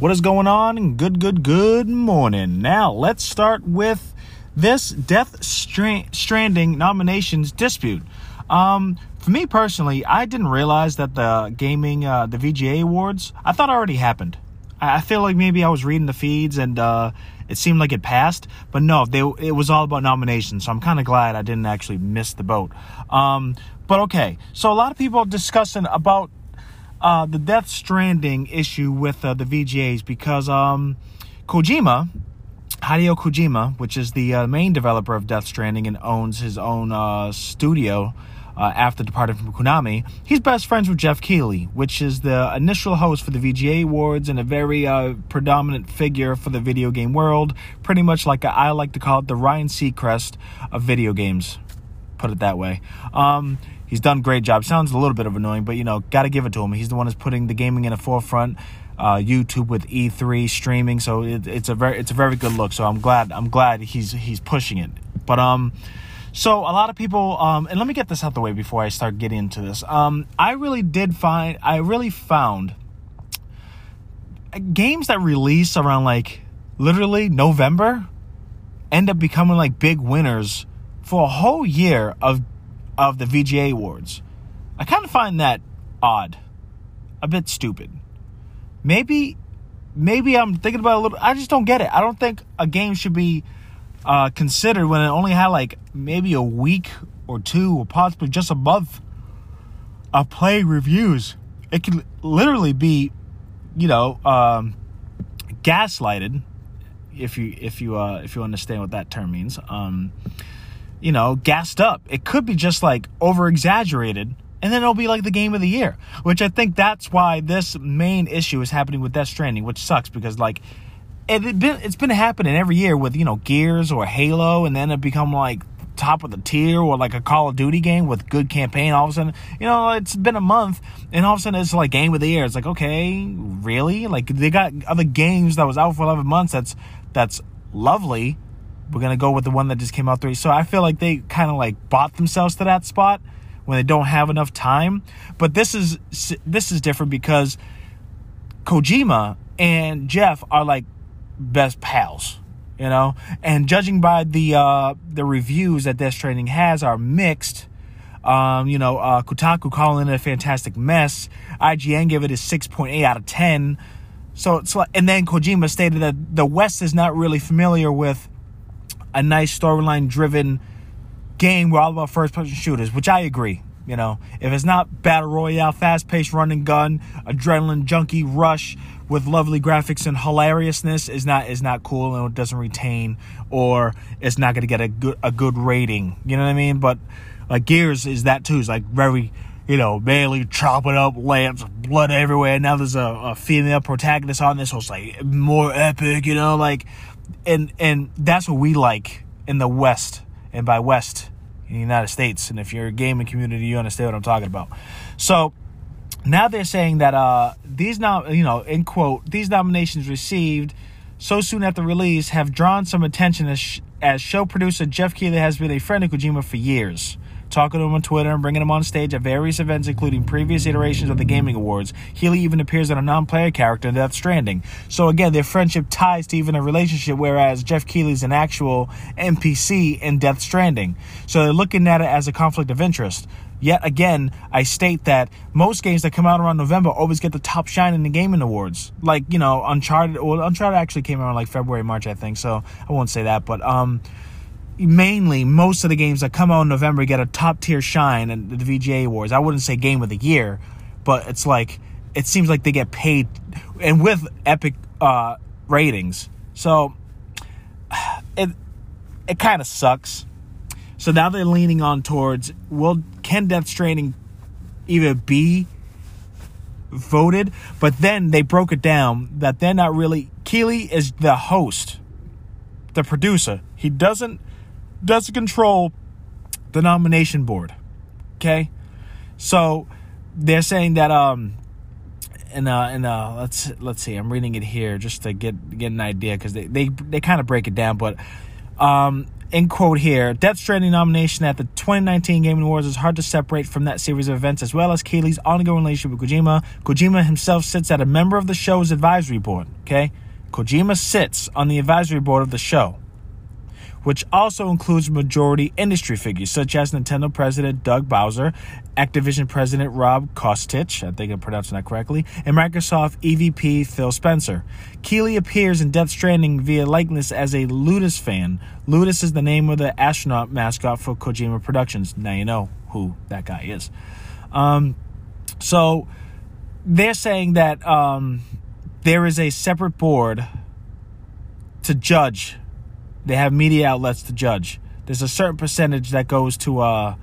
What is going on? Good, good, good morning. Now, let's start with this Death Stranding nominations dispute. Um, for me personally, I didn't realize that the gaming, uh, the VGA awards, I thought already happened. I feel like maybe I was reading the feeds and uh, it seemed like it passed, but no, they, it was all about nominations. So I'm kind of glad I didn't actually miss the boat. Um, but okay, so a lot of people discussing about uh, the Death Stranding issue with uh, the VGAs because um, Kojima, Hideo Kojima, which is the uh, main developer of Death Stranding and owns his own uh, studio uh, after departing from Konami, he's best friends with Geoff Keighley, which is the initial host for the VGA Awards and a very uh, predominant figure for the video game world. Pretty much like a, I like to call it the Ryan Seacrest of video games. Put it that way. Um, he's done great job. Sounds a little bit of annoying, but you know, got to give it to him. He's the one who's putting the gaming in the forefront. Uh, YouTube with E3 streaming, so it, it's a very it's a very good look. So I'm glad I'm glad he's he's pushing it. But um, so a lot of people um, and let me get this out the way before I start getting into this. Um, I really did find I really found games that release around like literally November end up becoming like big winners for a whole year of of the VGA awards. I kind of find that odd, a bit stupid. Maybe, maybe I'm thinking about a little. I just don't get it. I don't think a game should be uh, considered when it only had like maybe a week or two, or possibly just a month of play reviews. It could literally be, you know, um, gaslighted. If you if you uh, if you understand what that term means. Um, you know, gassed up. It could be just like over exaggerated, and then it'll be like the game of the year. Which I think that's why this main issue is happening with Death Stranding, which sucks because like it, it been it's been happening every year with you know Gears or Halo, and then it become like top of the tier or like a Call of Duty game with good campaign. All of a sudden, you know, it's been a month, and all of a sudden it's like game of the year. It's like okay, really? Like they got other games that was out for eleven months. That's that's lovely we're gonna go with the one that just came out three. So I feel like they kind of like bought themselves to that spot when they don't have enough time. But this is this is different because Kojima and Geoff are like best pals, you know. And judging by the uh, the reviews that Death Stranding has are mixed. Um, you know, uh, Kotaku calling it a fantastic mess. IGN gave it a 6.8 out of 10. So and then Kojima stated that the West is not really familiar with a nice storyline driven game. We're all about first person shooters, which I agree. You know, if it's not battle royale, fast paced run and gun, adrenaline junkie rush with lovely graphics and hilariousness is not is not cool and it doesn't retain or it's not going to get a good a good rating. You know what I mean? But like Gears is that too. It's like very you know, barely chopping up lamps, blood everywhere. Now there's a, a female protagonist on this, so it's like more epic, you know, like and and that's what we like in the West, and by West in the United States. And if you're a gaming community, you understand what I'm talking about. So now they're saying that uh, these now you know in quote these nominations received so soon after release have drawn some attention as sh- as show producer Geoff Keighley has been a friend of Kojima for years talking to him on Twitter and bringing him on stage at various events, including previous iterations of the Gaming Awards. Keighley even appears as a non-player character in Death Stranding. So again, their friendship ties to even a relationship, whereas Geoff Keighley's an actual NPC in Death Stranding. So they're looking at it as a conflict of interest. Yet again, I state that most games that come out around November always get the top shine in the gaming awards. Like, you know, Uncharted, well, Uncharted actually came out like February, March, I think, so I won't say that, but, um, mainly most of the games that come out in November get a top tier shine in the VGA awards. I wouldn't say game of the year, but it's like it seems like they get paid and with epic uh, ratings. So it it kind of sucks. So now they're leaning on towards will can Death Stranding either be voted, but then they broke it down that they're not really Keighley is the host, the producer. He doesn't doesn't control the nomination board. Okay? So they're saying that um and uh and uh let's let's see, I'm reading it here just to get get an idea because they, they they kind of break it down, but Um, in quote here, Death Stranding nomination at the 2019 Game Awards is hard to separate from that series of events, as well as Keighley's ongoing relationship with Kojima. Kojima himself sits at a member of the show's advisory board. Okay, Kojima sits on the advisory board of the show which also includes majority industry figures such as Nintendo President Doug Bowser, Activision President Rob Kostich, I think I'm pronouncing that correctly, and Microsoft EVP Phil Spencer. Keighley appears in Death Stranding via likeness as a Ludus fan. Ludus is the name of the astronaut mascot for Kojima Productions. Now you know who that guy is. Um, so they're saying that um, there is a separate board to judge they have media outlets to judge. There's a certain percentage that goes to uh,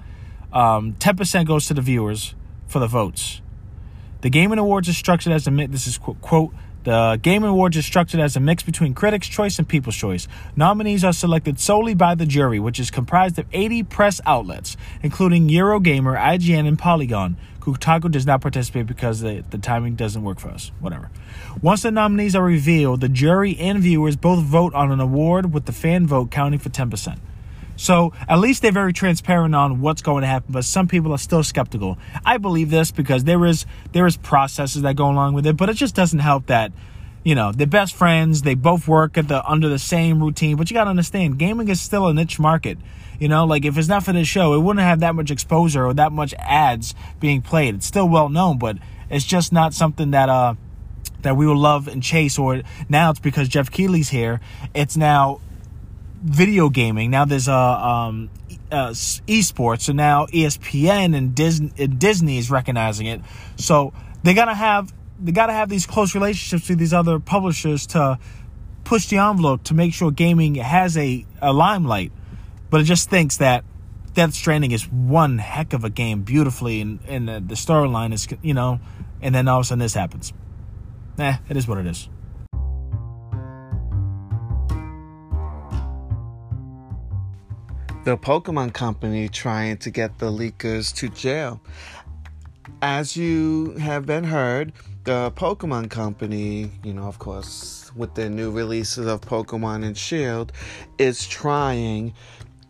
um, 10% goes to the viewers for the votes. The Gaming Awards is structured as a this is quote, quote the Game Awards is structured as a mix between Critics' Choice and People's Choice. Nominees are selected solely by the jury, which is comprised of 80 press outlets, including Eurogamer, IGN, and Polygon. Kotaku does not participate because the, the timing doesn't work for us. Whatever. Once the nominees are revealed, the jury and viewers both vote on an award, with the fan vote counting for 10%. So at least they're very transparent on what's going to happen, but some people are still skeptical. I believe this because there is there is processes that go along with it, but it just doesn't help that you know they're best friends. They both work at the under the same routine, but you got to understand, gaming is still a niche market. You know, like if it's not for this show, it wouldn't have that much exposure or that much ads being played. It's still well known, but it's just not something that uh that we will love and chase. Or now it's because Geoff Keighley's here. It's now video gaming. Now there's a um, uh, esports, so now ESPN and Disney, Disney is recognizing it. So they gotta have they gotta have these close relationships with these other publishers to push the envelope to make sure gaming has a, a limelight. But it just thinks that Death Stranding is one heck of a game, beautifully, and, and the, the storyline is you know, and then all of a sudden this happens. Eh, it is what it is. the Pokemon Company trying to get the leakers to jail. As you have been heard, the Pokemon Company, you know, of course, with their new releases of Pokemon and Shield, is trying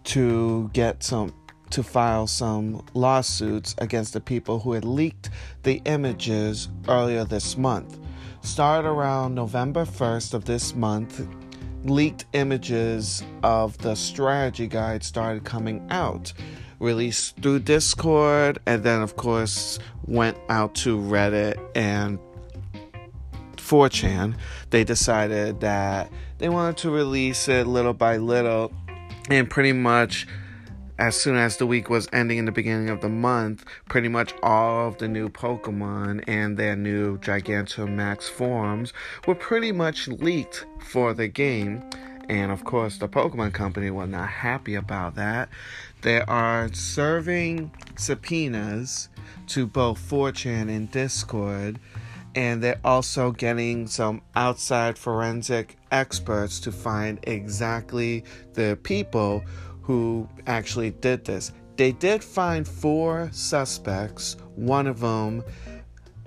to get some to file some lawsuits against the people who had leaked the images earlier this month. Started around November 1st of this month, leaked images of the strategy guide started coming out. Released through Discord, and then, of course, went out to Reddit and 4chan. They decided that they wanted to release it little by little and pretty much as soon as the week was ending in the beginning of the month, pretty much all of the new Pokemon and their new Gigantamax forms were pretty much leaked for the game. And of course, the Pokemon Company was not happy about that. They are serving subpoenas to both 4chan and Discord, and they're also getting some outside forensic experts to find exactly the people who actually did this. They did find four suspects. One of them,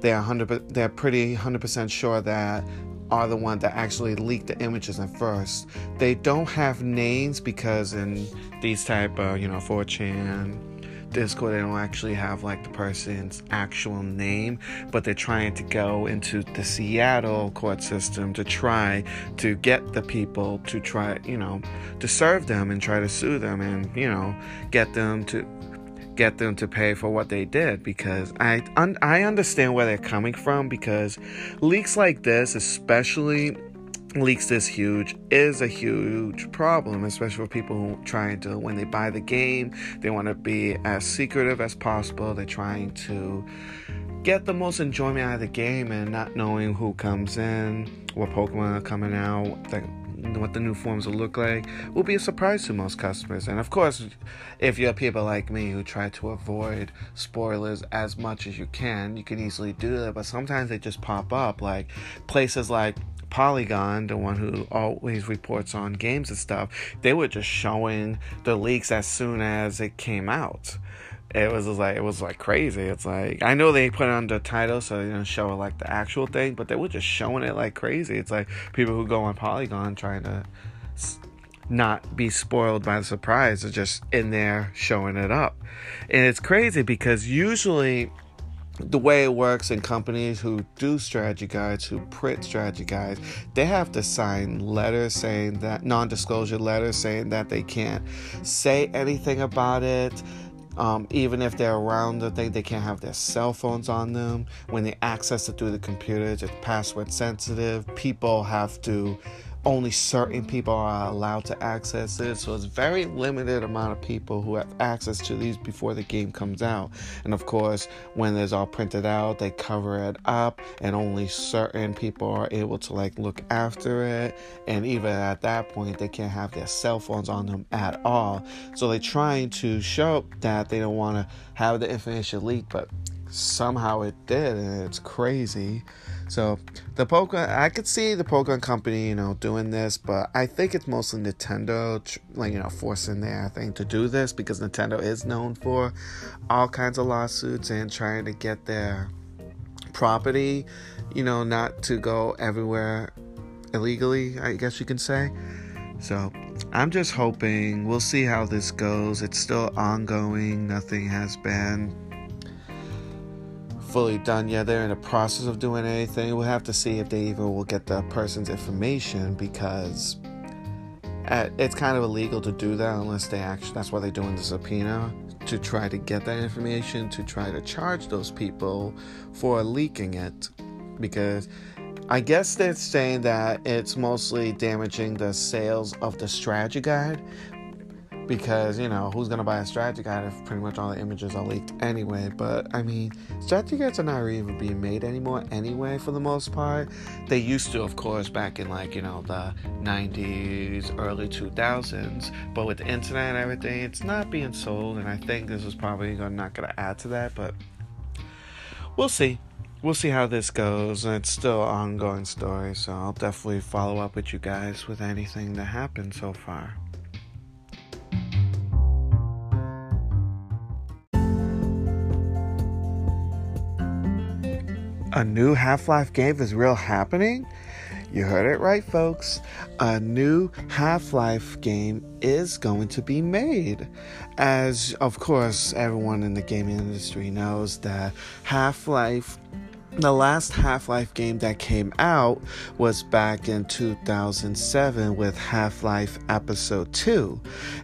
they're hundred, they're pretty hundred percent sure that are the one that actually leaked the images at first. They don't have names because in these type of you know 4chan Discord, they don't actually have like the person's actual name, but they're trying to go into the Seattle court system to try to get the people to try, you know, to serve them and try to sue them and, you know, get them to get them to pay for what they did because I un- I understand where they're coming from because leaks like this, especially leaks this huge is a huge problem, especially for people who trying to when they buy the game, they want to be as secretive as possible. They're trying to get the most enjoyment out of the game and not knowing who comes in, what Pokemon are coming out, what the new forms will look like will be a surprise to most customers. And of course, if you're people like me who try to avoid spoilers as much as you can, you can easily do that. But sometimes they just pop up, like places like Polygon, the one who always reports on games and stuff, they were just showing the leaks as soon as it came out. It was like it was like crazy. It's like I know they put it the title so they didn't show like the actual thing, but they were just showing it like crazy. It's like people who go on Polygon trying to not be spoiled by the surprise are just in there showing it up. And it's crazy because usually the way it works in companies who do strategy guides, who print strategy guides, they have to sign letters saying that non disclosure letters saying that they can't say anything about it. Um, even if they're around the thing, they can't have their cell phones on them. When they access it through the computers, it's password sensitive. People have to only certain people are allowed to access it so it's very limited amount of people who have access to these before the game comes out. And of course when it's all printed out they cover it up and only certain people are able to like look after it. And even at that point they can't have their cell phones on them at all. So they're trying to show that they don't want to have the information leaked but somehow it did and it's crazy so the Pokemon, I could see the Pokemon Company, you know, doing this, but I think it's mostly Nintendo, like you know, forcing their thing to do this because Nintendo is known for all kinds of lawsuits and trying to get their property, you know, not to go everywhere illegally. I guess you can say. So I'm just hoping we'll see how this goes. It's still ongoing. Nothing has been fully done yet. They're in the process of doing anything. We'll have to see if they even will get the person's information because uh, it's kind of illegal to do that unless they actually. That's why they're doing the subpoena to try to get that information to try to charge those people for leaking it because I guess they're saying that it's mostly damaging the sales of the strategy guide, because you know who's gonna buy a strategy guide if pretty much all the images are leaked anyway but i mean strategy guides are not even being made anymore anyway for the most part they used to of course back in like you know the 90s early 2000s but with the internet and everything it's not being sold and i think this is probably not gonna add to that but we'll see we'll see how this goes. and It's still an ongoing story, so I'll definitely follow up with you guys with anything that happened so far. A new Half Life game is real happening? You heard it right, folks. A new Half Life game is going to be made. As, of course, everyone in the gaming industry knows that Half Life the last Half Life game that came out was back in 2007 with Half Life Episode 2.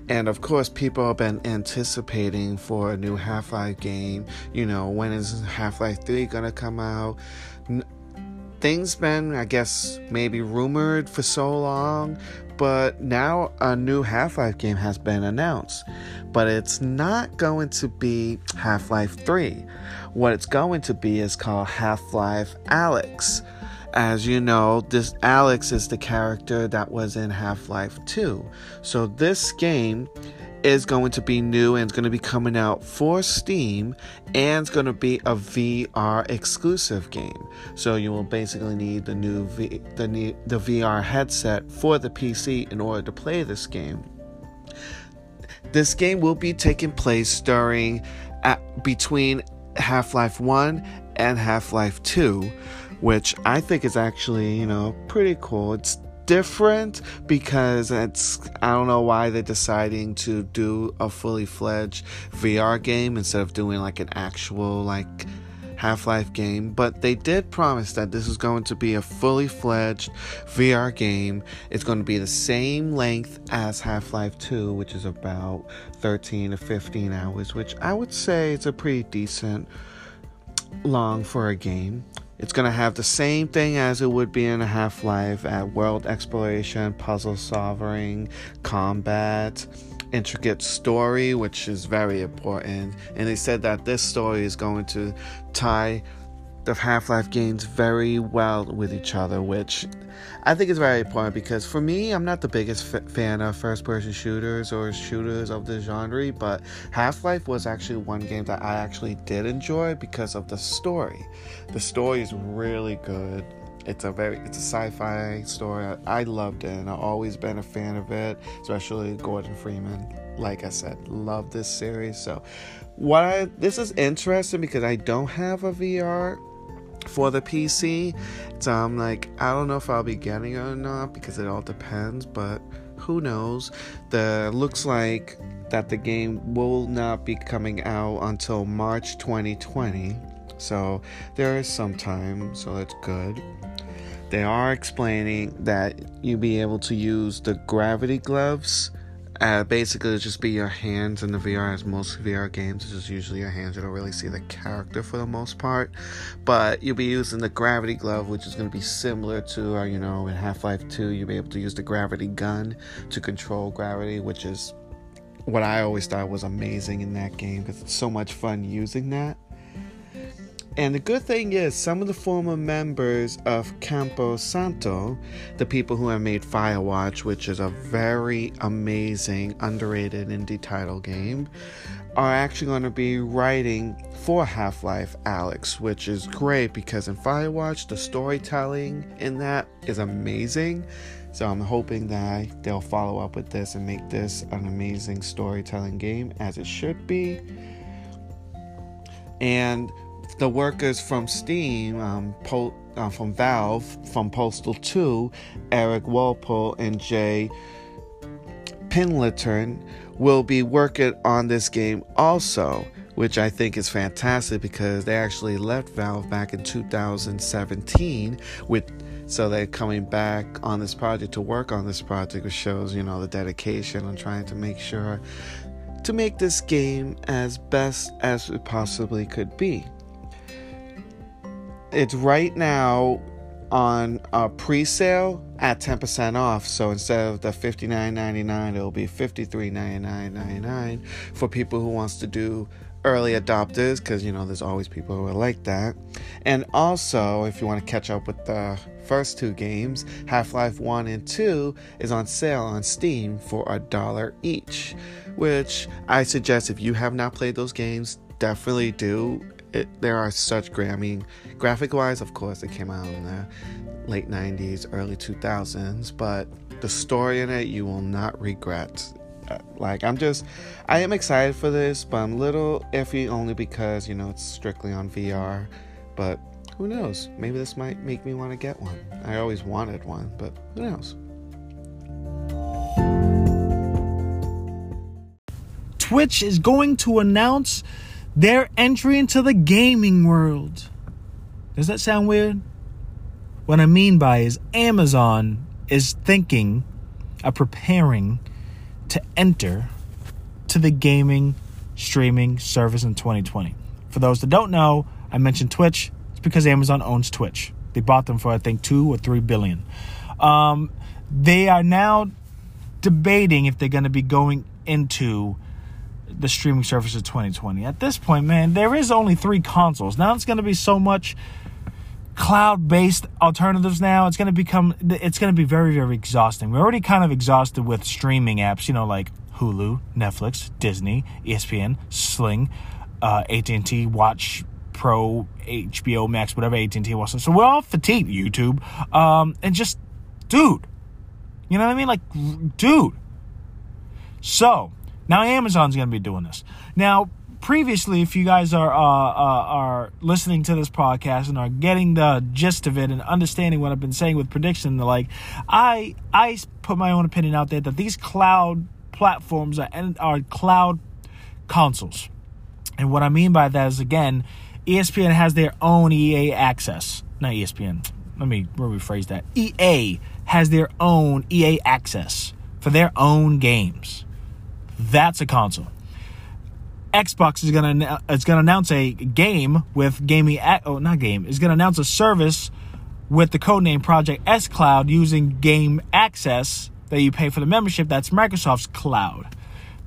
And of course, people have been anticipating for a new Half Life game. You know, when is Half Life 3 gonna come out? Things been, I guess, maybe rumored for so long, but now a new Half Life game has been announced. But it's not going to be Half Life 3. What it's going to be is called Half Life Alyx. As you know, this Alyx is the character that was in Half Life 2. So this game is going to be new and it's going to be coming out for Steam and it's going to be a VR exclusive game. So you will basically need the new v, the the VR headset for the PC in order to play this game. This game will be taking place during at, between Half-Life 1 and Half-Life 2, which I think is actually, you know, pretty cool. It's different because it's I don't know why they're deciding to do a fully fledged VR game instead of doing like an actual like Half-Life game, but they did promise that this is going to be a fully fledged VR game. It's going to be the same length as Half-Life 2, which is about 13 to 15 hours, which I would say is a pretty decent long for a game. It's going to have the same thing as it would be in a Half Life at world exploration, puzzle solving, combat, intricate story, which is very important. And they said that this story is going to tie the Half Life games very well with each other, which I think is very important because for me, I'm not the biggest f- fan of first person shooters or shooters of the genre, but Half Life was actually one game that I actually did enjoy because of the story. The story is really good. It's a very it's a sci-fi story. I, I loved it and I've always been a fan of it, especially Gordon Freeman. Like I said, love this series. So what I this is interesting because I don't have a VR for the PC. So I'm like, I don't know if I'll be getting it or not because it all depends. But who knows? The looks like that the game will not be coming out until March 2020. So there is some time, so that's good. They are explaining that you'll be able to use the gravity gloves. Uh, basically, it'll just be your hands in the VR, as most VR games, it's just usually your hands. You don't really see the character for the most part. But you'll be using the gravity glove, which is going to be similar to, uh, you know, in Half Life 2, you'll be able to use the gravity gun to control gravity, which is what I always thought was amazing in that game because it's so much fun using that. And the good thing is, some of the former members of Campo Santo, the people who have made Firewatch, which is a very amazing, underrated indie title game, are actually going to be writing for Half Life Alyx, which is great because in Firewatch, the storytelling in that is amazing. So I'm hoping that they'll follow up with this and make this an amazing storytelling game as it should be. And the workers from Steam, um, uh, from Valve, from Portal 2, Erik Wolpaw and Jay Pinkerton will be working on this game also, which I think is fantastic because they actually left Valve back in 2017 with so they're coming back on this project to work on this project which shows you know the dedication and trying to make sure to make this game as best as it possibly could be it's right now on a pre-sale at 10% off. So instead of the $59.99, it'll be $53.99.99 for people who wants to do early adopters because you know there's always people who are like that. And also, if you want to catch up with the first two games, Half-Life 1 and 2 is on sale on Steam for a dollar each, which I suggest if you have not played those games, definitely do it, there are such great. I mean, graphic wise, of course, it came out in the late 90s, early 2000s, but the story in it you will not regret. Uh, like, I'm just, I am excited for this, but I'm a little iffy only because, you know, it's strictly on VR. But who knows? Maybe this might make me want to get one. I always wanted one, but who knows? Twitch is going to announce their entry into the gaming world. Does that sound weird? What I mean by is Amazon is thinking of preparing to enter to the gaming streaming service in 2020. For those that don't know, I mentioned Twitch. It's because Amazon owns Twitch. They bought them for I think two or three billion. Um, they are now debating if they're going to be going into the streaming service of 2020. At this point, man, there is only three consoles. Now it's going to be so much cloud-based alternatives now. It's going to become it's going to be very very exhausting. We're already kind of exhausted with streaming apps, you know, like Hulu, Netflix, Disney, ESPN, Sling, uh, AT&T Watch Pro, HBO Max, whatever AT&T wants. So we're all fatigued. YouTube, um, and just, dude, you know what I mean? Like, dude. So now Amazon's going to be doing this. Now, previously, if you guys are uh, uh, are listening to this podcast and are getting the gist of it and understanding what I've been saying with prediction like, I I put my own opinion out there that these cloud platforms are, are cloud consoles, and what I mean by that is again, ESPN has their own EA access, not ESPN. Let me rephrase that. EA has their own EA access for their own games. That's a console. Xbox is gonna it's gonna announce a game with gaming. Oh, not game. Is gonna announce a service with the codename Project X Cloud using Game Access that you pay for the membership. That's Microsoft's cloud.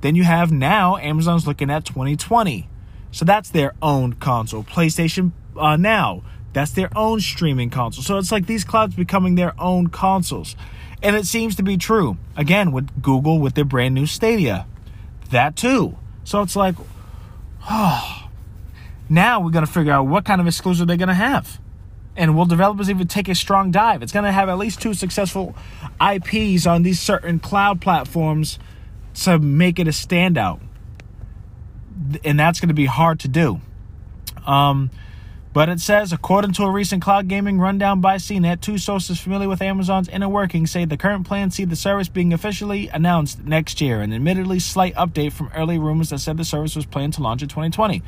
Then you have now Amazon's looking at 2020, so that's their own console. PlayStation uh, Now that's their own streaming console. So it's like these clouds becoming their own consoles, and it seems to be true again with Google with their brand new Stadia that too. So it's like, oh, now we're going to figure out what kind of exclusive they're going to have. And will developers even take a strong dive? It's going to have at least two successful IPs on these certain cloud platforms to make it a standout. And that's going to be hard to do. Um, But it says, according to a recent cloud gaming rundown by CNET, two sources familiar with Amazon's inner workings say the current plans see the service being officially announced next year, an admittedly slight update from early rumors that said the service was planned to launch in 2020.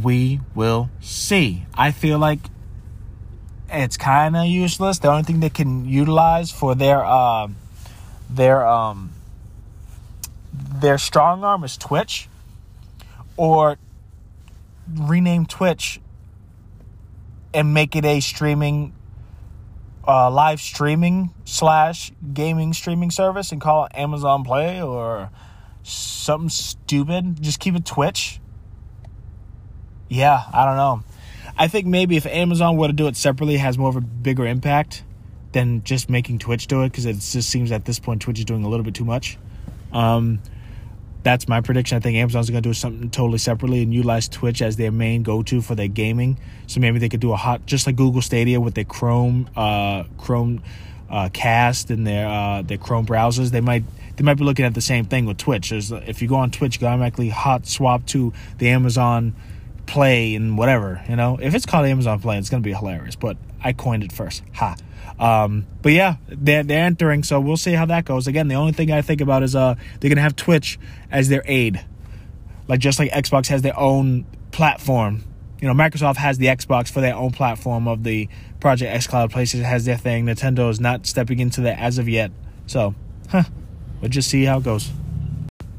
We will see. I feel like it's kind of useless. The only thing they can utilize for their uh, their um, their strong arm is Twitch, or rename Twitch and make it a streaming uh, live streaming slash gaming streaming service and call it Amazon Play or something stupid. Just keep it Twitch. Yeah, I don't know. I think maybe if Amazon were to do it separately, it has more of a bigger impact than just making Twitch do it because it just seems at this point Twitch is doing a little bit too much. Um, that's my prediction. I think Amazon's going to do something totally separately and utilize Twitch as their main go-to for their gaming. So maybe they could do a hot, just like Google Stadia with their Chrome, uh, Chrome uh, Cast and their uh, their Chrome browsers. They might they might be looking at the same thing with Twitch. There's, if you go on Twitch, you automatically hot swap to the Amazon Play and whatever. You know, if it's called Amazon Play, it's going to be hilarious. But I coined it first. Ha. Um, but yeah, they're, they're entering, so we'll see how that goes. Again, the only thing I think about is uh, they're to have Twitch as their aid. Like just like Xbox has their own platform. You know, Microsoft has the Xbox for their own platform of the Project X Cloud. PlayStation has their thing. Nintendo is not stepping into that as of yet. So, huh, we'll just see how it goes.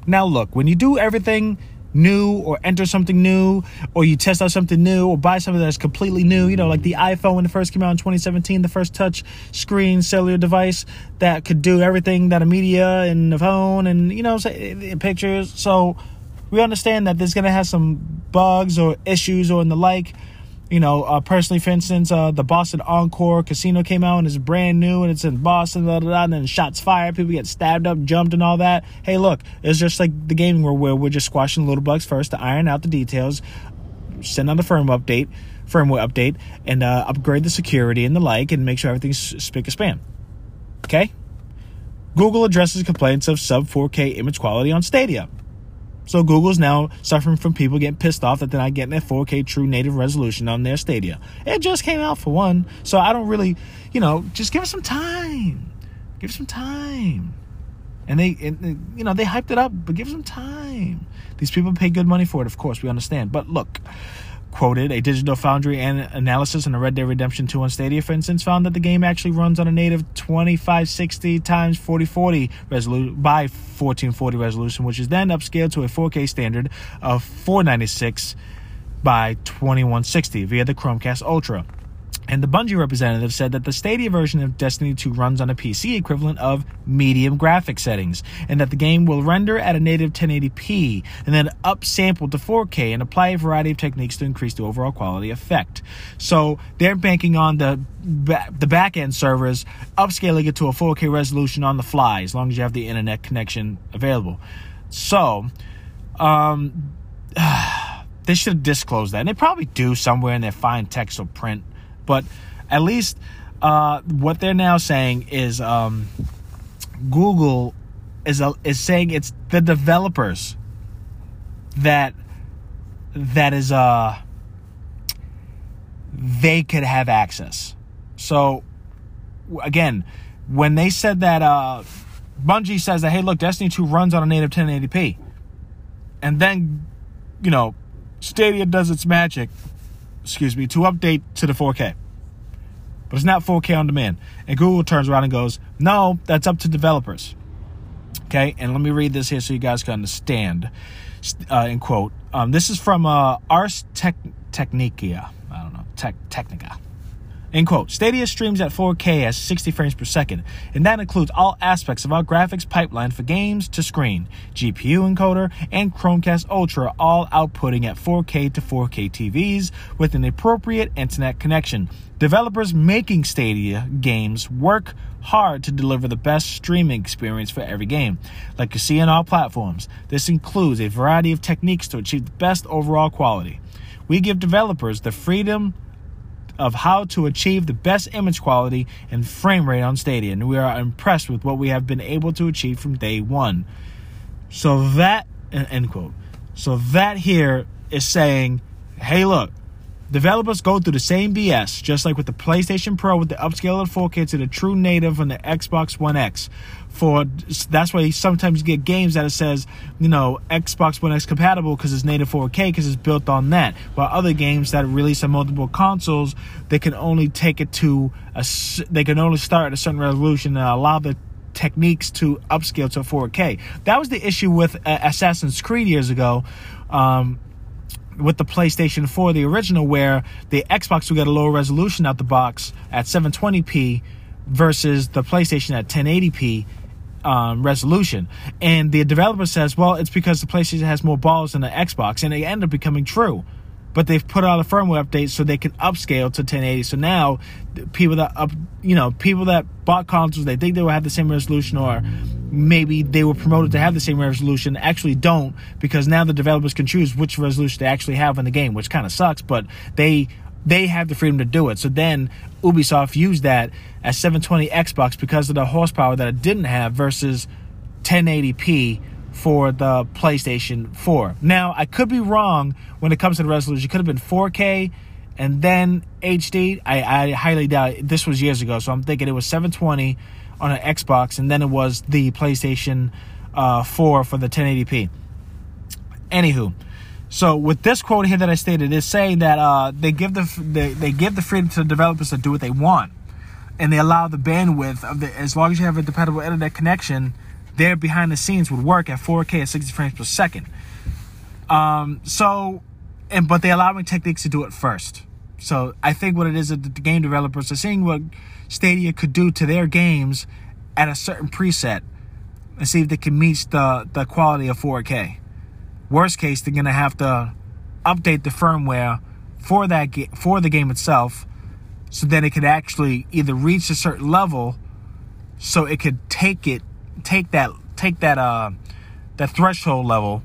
Now, look, when you do everything new or enter something new or you test out something new or buy something that's completely new. You know like the iphone when it first came out in 2017 the first touch screen cellular device that could do everything that a media and the phone and you know eh, eh, pictures. So we understand that there's going to have some bugs or issues or in the like you know, uh, personally, for instance, uh, the Boston Encore Casino came out and it's brand new and it's in Boston, blah, blah, blah, and then shots fired, people get stabbed up, jumped, and all that. Hey, look, it's just like the gaming world where we're just squashing little bugs first to iron out the details, send out the firmware update, firmware update, and uh, upgrade the security and the like, and make sure everything's spick and span. Okay. Google addresses complaints of sub 4K image quality on Stadia. So Google's now suffering from people getting pissed off that they're not getting their 4K true native resolution on their Stadia. It just came out for one, so I don't really, you know, just give it some time. Give it some time. And they, and, you know, they hyped it up, but give it some time. These people pay good money for it, of course, we understand. But look, quoted a digital foundry and analysis on a red dead redemption 2 on stadia for instance found that the game actually runs on a native 2560 times 4040 resolution by 1440 resolution which is then upscaled to a 4k standard of 496 by 2160 via the chromecast ultra and the Bungie representative said that the Stadia version of Destiny 2 runs on a PC equivalent of medium graphic settings, and that the game will render at a native 1080p and then upsample to 4K and apply a variety of techniques to increase the overall quality effect. So they're banking on the the back end servers upscaling it to a 4K resolution on the fly, as long as you have the internet connection available. So, um, they should have disclosed that, and they probably do somewhere in their fine text or print but at least uh, what they're now saying is um, Google is a, is saying it's the developers that that is uh they could have access. So again, when they said that uh Bungie says that hey look Destiny 2 runs on a native 1080p and then you know Stadia does its magic excuse me, to update to the 4K. But it's not 4K on demand. And Google turns around and goes, no, that's up to developers. Okay, and let me read this here so you guys can understand. Uh, in quote, um, this is from uh, Ars Tech- Technica. I don't know, Tech Technica. End quote. Stadia streams at 4K at 60 frames per second, and that includes all aspects of our graphics pipeline for games to screen, GPU encoder, and Chromecast Ultra, all outputting at 4K to 4K TVs with an appropriate internet connection. Developers making Stadia games work hard to deliver the best streaming experience for every game. Like you see on all platforms, this includes a variety of techniques to achieve the best overall quality. We give developers the freedom of how to achieve the best image quality and frame rate on Stadia, and we are impressed with what we have been able to achieve from day one. So that end quote. So that here is saying, hey, look, Developers go through the same BS, just like with the PlayStation Pro with the upscale 4K to the true native on the Xbox One X. For that's why sometimes you get games that it says, you know, Xbox One X compatible because it's native 4K because it's built on that. While other games that release on multiple consoles, they can only take it to a, they can only start at a certain resolution and allow the techniques to upscale to 4K. That was the issue with uh, Assassin's Creed years ago. Um, with the PlayStation 4, the original, where the Xbox would get a lower resolution out the box at 720p versus the PlayStation at 1080p um, resolution. And the developer says, well, it's because the PlayStation has more balls than the Xbox, and it ended up becoming true. But they've put out a firmware update so they can upscale to 1080. So now, people that up, you know, people that bought consoles, they think they will have the same resolution, or maybe they were promoted to have the same resolution actually don't because now the developers can choose which resolution they actually have in the game which kind of sucks but they they have the freedom to do it. So then ubisoft used that as 720 xbox because of the horsepower that it didn't have versus 1080p for the playstation 4 now i could be wrong when it comes to the resolution. It could have been 4k and then hd i, I highly doubt it. this was years ago so i'm thinking it was 720 on an Xbox, and then it was the PlayStation uh, 4 for the 1080p. Anywho, so with this quote here that I stated, is saying that uh, they give the they, they give the freedom to the developers to do what they want, and they allow the bandwidth of the as long as you have a dependable internet connection, there behind the scenes would work at 4K at 60 frames per second. Um, so, and but they allow me techniques to do it first. So I think what it is that the game developers are seeing what Stadia could do to their games at a certain preset and see if they can meet the, the quality of 4K. Worst case, they're gonna have to update the firmware for that for the game itself, so then it could actually either reach a certain level, so it could take it take that take that uh that threshold level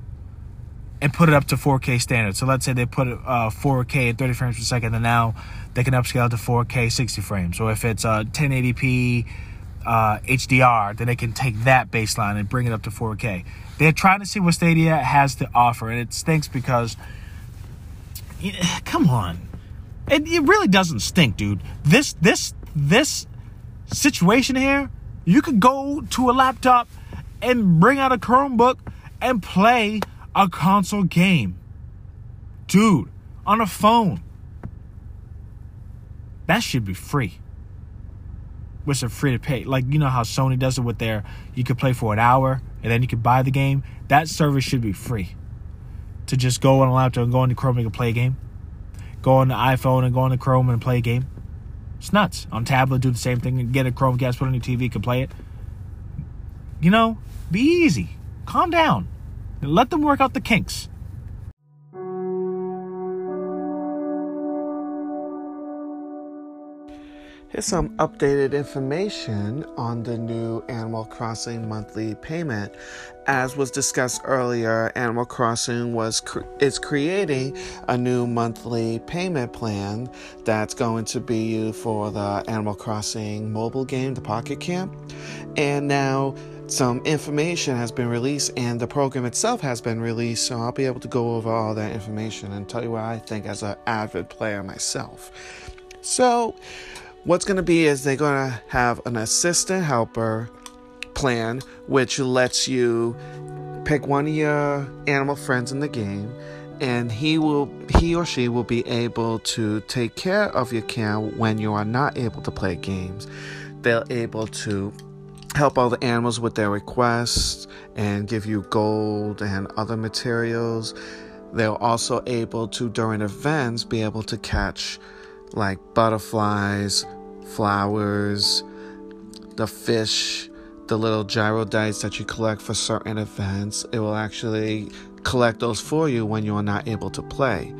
and put it up to 4K standard. So let's say they put it uh, 4K at 30 frames per second, and now they can upscale to 4K 60 frames. So if it's uh, 1080p uh, HDR, then they can take that baseline and bring it up to 4K. They're trying to see what Stadia has to offer, and it stinks because, come on, it, it really doesn't stink, dude. This this this situation here, you could go to a laptop and bring out a Chromebook and play a console game. Dude, on a phone. That should be free. With some free to pay. Like, you know how Sony does it with their, you could play for an hour and then you could buy the game. That service should be free. To just go on a laptop and go into Chrome and play a game. Go on the iPhone and go on the Chrome and play a game. It's nuts. On tablet, do the same thing. And get a Chromecast, put on your TV, can play it. You know, be easy. Calm down. Let them work out the kinks. Here's some updated information on the new Animal Crossing monthly payment. As was discussed earlier, Animal Crossing was cre- is creating a new monthly payment plan that's going to be you for the Animal Crossing mobile game, the Pocket Camp. And now some information has been released and the program itself has been released, so I'll be able to go over all that information and tell you what I think as an avid player myself. So, what's going to be is they're going to have an assistant helper plan which lets you pick one of your animal friends in the game and he will he or she will be able to take care of your camp when you are not able to play games they're able to help all the animals with their requests and give you gold and other materials. They're also able to, during events, be able to catch like butterflies, flowers, the fish, the little gyroids that you collect for certain events. It will actually collect those for you when you are not able to play.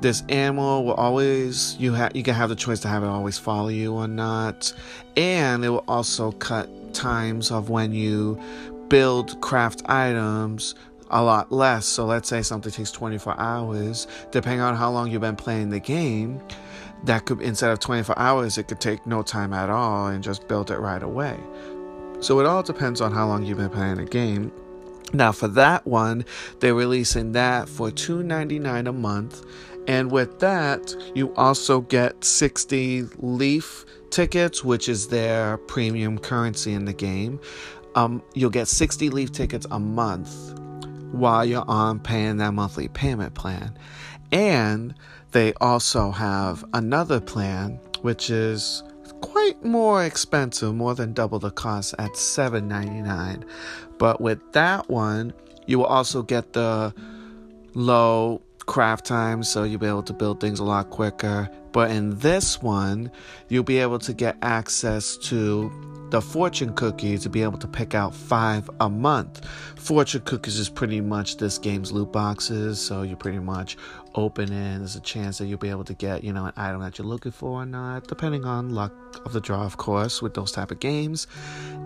This animal will always you have you can have the choice to have it always follow you or not, and it will also cut times of when you build craft items a lot less. So let's say something takes 24 hours, depending on how long you've been playing the game, that could instead of 24 hours, it could take no time at all and just build it right away. So it all depends on how long you've been playing the game. Now for that one, they're releasing that for $2.99 a month. And with that, you also get 60 Leaf tickets, which is their premium currency in the game. Um, you'll get 60 Leaf tickets a month while you're on paying that monthly payment plan. And they also have another plan, which is quite more expensive, more than double the cost at $7.99. But with that one, you will also get the low craft time, so you'll be able to build things a lot quicker. But in this one, you'll be able to get access to the fortune cookie to be able to pick out five a month. Fortune cookies is pretty much this game's loot boxes, so you pretty much open it. There's a chance that you'll be able to get, you know, an item that you're looking for or not, depending on luck of the draw, of course, with those type of games.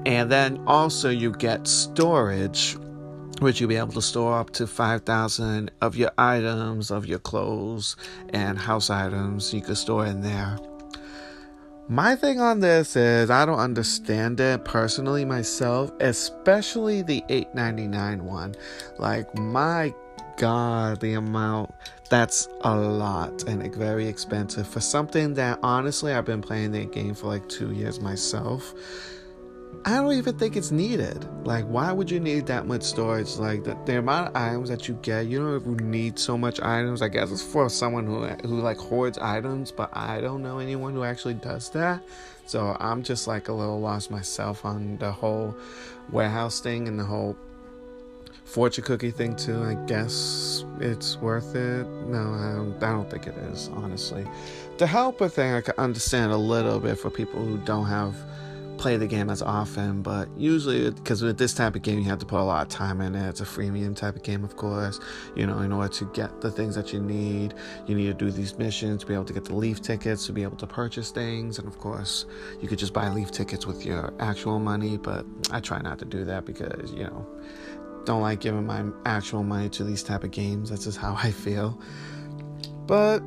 And then also you get storage which you'll be able to store up to 5,000 of your items, of your clothes and house items you could store in there. My thing on this is I don't understand it personally myself, especially the 8.99 one. Like my god, the amount that's a lot and very expensive for something that honestly I've been playing the game for like 2 years myself. I don't even think it's needed. Like, why would you need that much storage? Like, the, the amount of items that you get, you don't even need so much items. I guess it's for someone who who like hoards items, but I don't know anyone who actually does that. So I'm just like a little lost myself on the whole warehouse thing and the whole fortune cookie thing too. I guess it's worth it. No, I don't. I don't think it is. Honestly, the helper thing I can understand a little bit for people who don't have play the game as often, but usually because with this type of game you have to put a lot of time in it. It's a freemium type of game, of course. You know, in order to get the things that you need, you need to do these missions to be able to get the leaf tickets to be able to purchase things, and of course, you could just buy leaf tickets with your actual money. But I try not to do that because you know, don't like giving my actual money to these type of games. That's just how I feel. But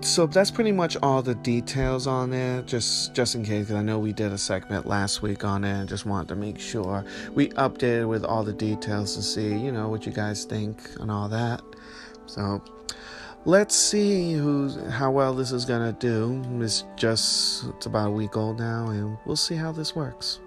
so that's pretty much all the details on it just just in case because i know we did a segment last week on it and just wanted to make sure we updated with all the details to see you know what you guys think and all that. So let's see who's how well this is gonna do. It's just it's about a week old now and we'll see how this works